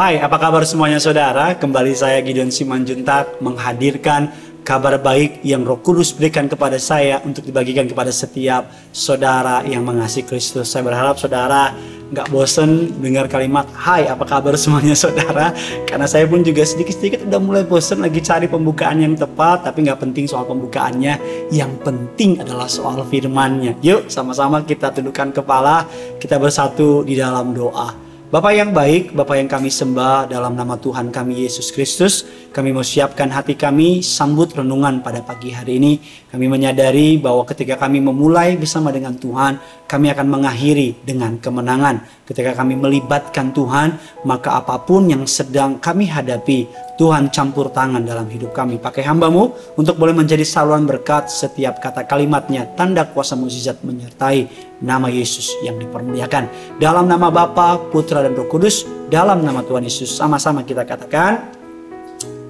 Hai, apa kabar semuanya saudara? Kembali saya Gideon Simanjuntak menghadirkan kabar baik yang Roh Kudus berikan kepada saya untuk dibagikan kepada setiap saudara yang mengasihi Kristus. Saya berharap saudara nggak bosen dengar kalimat Hai, apa kabar semuanya saudara? Karena saya pun juga sedikit-sedikit udah mulai bosen lagi cari pembukaan yang tepat, tapi nggak penting soal pembukaannya. Yang penting adalah soal firmannya. Yuk, sama-sama kita tundukkan kepala, kita bersatu di dalam doa. Bapak yang baik, Bapak yang kami sembah dalam nama Tuhan kami Yesus Kristus, kami mau siapkan hati kami sambut renungan pada pagi hari ini. Kami menyadari bahwa ketika kami memulai bersama dengan Tuhan, kami akan mengakhiri dengan kemenangan. Ketika kami melibatkan Tuhan, maka apa pun yang sedang kami hadapi, Tuhan campur tangan dalam hidup kami. Pakai hambamu untuk boleh menjadi saluran berkat setiap kata kalimatnya, tanda kuasa mukjizat menyertai nama Yesus yang dipermuliakan. Dalam nama Bapa, Putra, dan Roh Kudus, dalam nama Tuhan Yesus, sama-sama kita katakan,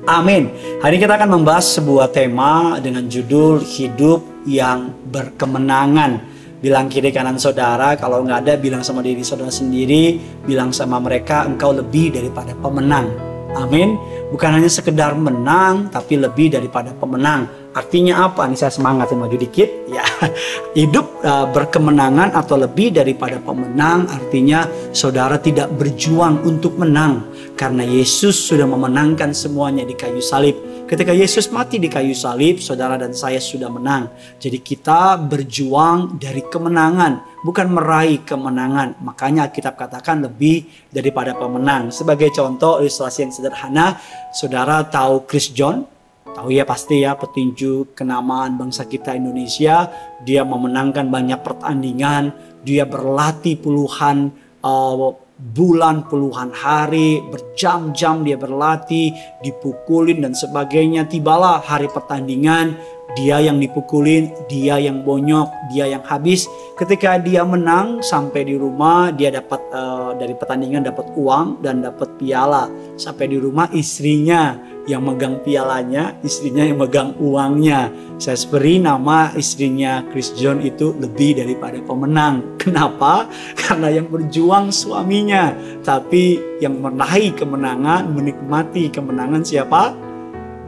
Amin. Hari ini kita akan membahas sebuah tema dengan judul hidup yang berkemenangan. Bilang kiri kanan saudara, kalau nggak ada bilang sama diri saudara sendiri, bilang sama mereka engkau lebih daripada pemenang. Amin. Bukan hanya sekedar menang, tapi lebih daripada pemenang. Artinya apa? Ini saya semangat saya maju dikit. Ya, hidup uh, berkemenangan atau lebih daripada pemenang. Artinya saudara tidak berjuang untuk menang, karena Yesus sudah memenangkan semuanya di kayu salib. Ketika Yesus mati di kayu salib, saudara dan saya sudah menang. Jadi kita berjuang dari kemenangan, bukan meraih kemenangan. Makanya Alkitab katakan lebih daripada pemenang. Sebagai contoh ilustrasi yang sederhana, saudara tahu Chris John? Tahu ya pasti ya petinju kenamaan bangsa kita Indonesia. Dia memenangkan banyak pertandingan, dia berlatih puluhan uh, bulan puluhan hari berjam-jam dia berlatih dipukulin dan sebagainya tibalah hari pertandingan dia yang dipukulin, dia yang bonyok, dia yang habis. Ketika dia menang sampai di rumah, dia dapat uh, dari pertandingan dapat uang dan dapat piala. Sampai di rumah istrinya yang megang pialanya, istrinya yang megang uangnya. Saya beri nama istrinya Chris John itu lebih daripada pemenang. Kenapa? Karena yang berjuang suaminya, tapi yang meraih kemenangan, menikmati kemenangan siapa?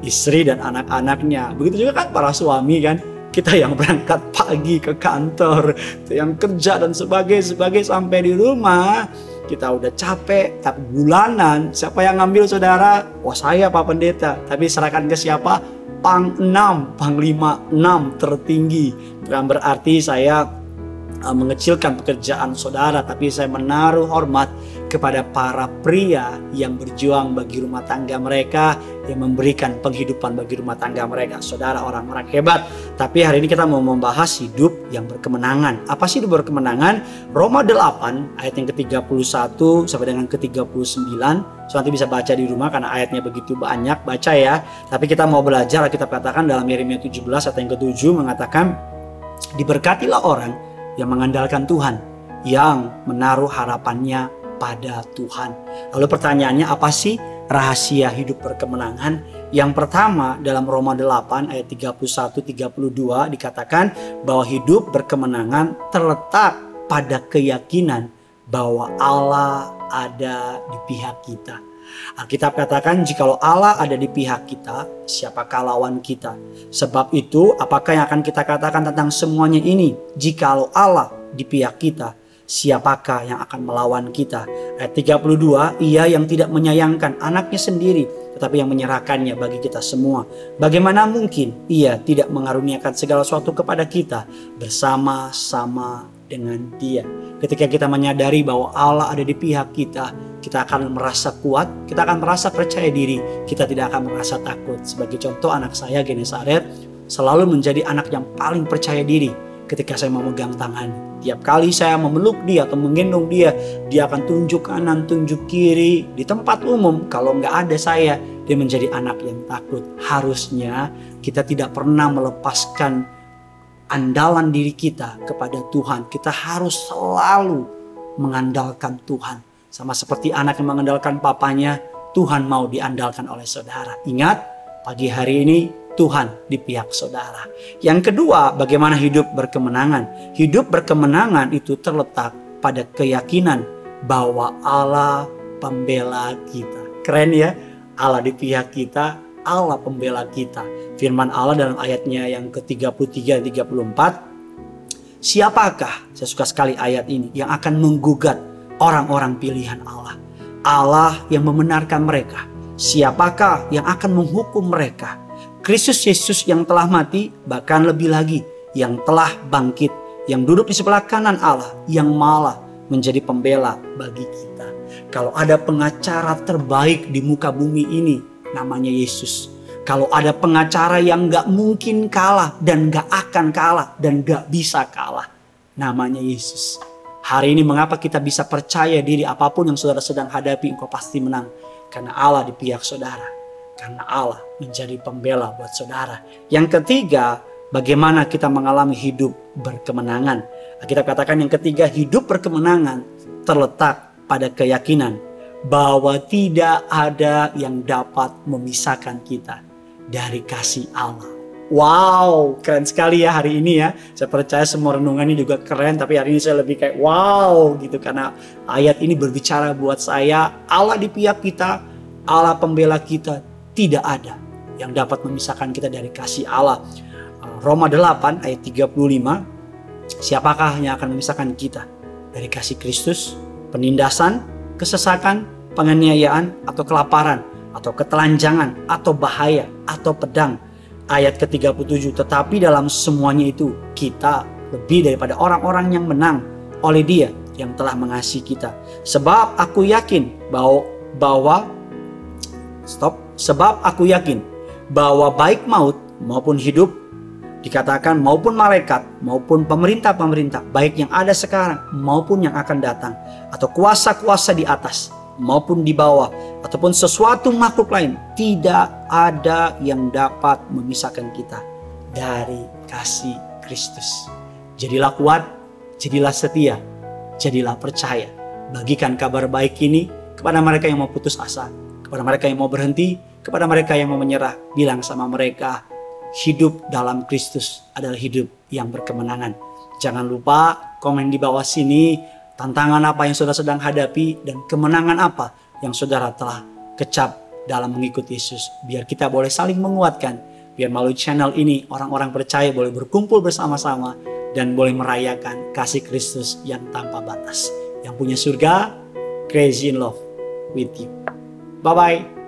Istri dan anak-anaknya. Begitu juga kan para suami kan, kita yang berangkat pagi ke kantor, yang kerja dan sebagainya, sebagai sampai di rumah kita udah capek, tapi bulanan siapa yang ngambil saudara? Wah saya Pak Pendeta, tapi serahkan ke siapa? Pang 6, Panglima 6 tertinggi. Bukan berarti saya uh, mengecilkan pekerjaan saudara, tapi saya menaruh hormat kepada para pria yang berjuang bagi rumah tangga mereka, yang memberikan penghidupan bagi rumah tangga mereka, saudara orang-orang hebat. Tapi hari ini kita mau membahas hidup yang berkemenangan. Apa sih hidup berkemenangan? Roma 8 ayat yang ke-31 sampai dengan ke-39. So, nanti bisa baca di rumah karena ayatnya begitu banyak, baca ya. Tapi kita mau belajar, kita katakan dalam Yeremia 17 ayat yang ke-7 mengatakan diberkatilah orang yang mengandalkan Tuhan, yang menaruh harapannya pada Tuhan. Lalu pertanyaannya apa sih rahasia hidup berkemenangan? Yang pertama dalam Roma 8 ayat 31 32 dikatakan bahwa hidup berkemenangan terletak pada keyakinan bahwa Allah ada di pihak kita. Alkitab katakan jikalau Allah ada di pihak kita, siapakah lawan kita? Sebab itu apakah yang akan kita katakan tentang semuanya ini? Jikalau Allah di pihak kita, siapakah yang akan melawan kita? Ayat 32, ia yang tidak menyayangkan anaknya sendiri, tetapi yang menyerahkannya bagi kita semua. Bagaimana mungkin ia tidak mengaruniakan segala sesuatu kepada kita bersama-sama dengan dia. Ketika kita menyadari bahwa Allah ada di pihak kita, kita akan merasa kuat, kita akan merasa percaya diri, kita tidak akan merasa takut. Sebagai contoh anak saya Genesaret selalu menjadi anak yang paling percaya diri ketika saya memegang tangan Tiap kali saya memeluk dia atau menggendong dia, dia akan tunjuk kanan, tunjuk kiri. Di tempat umum, kalau nggak ada saya, dia menjadi anak yang takut. Harusnya kita tidak pernah melepaskan andalan diri kita kepada Tuhan. Kita harus selalu mengandalkan Tuhan. Sama seperti anak yang mengandalkan papanya, Tuhan mau diandalkan oleh saudara. Ingat, pagi hari ini Tuhan di pihak saudara. Yang kedua, bagaimana hidup berkemenangan? Hidup berkemenangan itu terletak pada keyakinan bahwa Allah pembela kita. Keren ya, Allah di pihak kita, Allah pembela kita. Firman Allah dalam ayatnya yang ke-33 34 Siapakah, saya suka sekali ayat ini, yang akan menggugat orang-orang pilihan Allah? Allah yang membenarkan mereka. Siapakah yang akan menghukum mereka? Kristus Yesus yang telah mati, bahkan lebih lagi, yang telah bangkit, yang duduk di sebelah kanan Allah, yang malah menjadi pembela bagi kita. Kalau ada pengacara terbaik di muka bumi ini, namanya Yesus. Kalau ada pengacara yang gak mungkin kalah dan gak akan kalah dan gak bisa kalah, namanya Yesus. Hari ini mengapa kita bisa percaya diri apa pun yang saudara sedang hadapi, engkau pasti menang. Karena Allah di pihak saudara karena Allah menjadi pembela buat saudara. Yang ketiga, bagaimana kita mengalami hidup berkemenangan. Kita katakan yang ketiga, hidup berkemenangan terletak pada keyakinan bahwa tidak ada yang dapat memisahkan kita dari kasih Allah. Wow, keren sekali ya hari ini ya. Saya percaya semua renungan ini juga keren, tapi hari ini saya lebih kayak wow gitu karena ayat ini berbicara buat saya Allah di pihak kita, Allah pembela kita, tidak ada yang dapat memisahkan kita dari kasih Allah. Uh, Roma 8 ayat 35 Siapakah yang akan memisahkan kita dari kasih Kristus, penindasan, kesesakan, penganiayaan atau kelaparan atau ketelanjangan atau bahaya atau pedang. Ayat ke-37 tetapi dalam semuanya itu kita lebih daripada orang-orang yang menang oleh Dia yang telah mengasihi kita. Sebab aku yakin bahwa bahwa stop Sebab aku yakin bahwa baik maut maupun hidup dikatakan maupun malaikat maupun pemerintah-pemerintah baik yang ada sekarang maupun yang akan datang atau kuasa-kuasa di atas maupun di bawah ataupun sesuatu makhluk lain tidak ada yang dapat memisahkan kita dari kasih Kristus. Jadilah kuat, jadilah setia, jadilah percaya. Bagikan kabar baik ini kepada mereka yang mau putus asa, kepada mereka yang mau berhenti, kepada mereka yang mau menyerah, bilang sama mereka, hidup dalam Kristus adalah hidup yang berkemenangan. Jangan lupa komen di bawah sini tantangan apa yang saudara sedang hadapi dan kemenangan apa yang saudara telah kecap dalam mengikuti Yesus. Biar kita boleh saling menguatkan. Biar melalui channel ini orang-orang percaya boleh berkumpul bersama-sama dan boleh merayakan kasih Kristus yang tanpa batas. Yang punya surga, crazy in love with you. Bye-bye.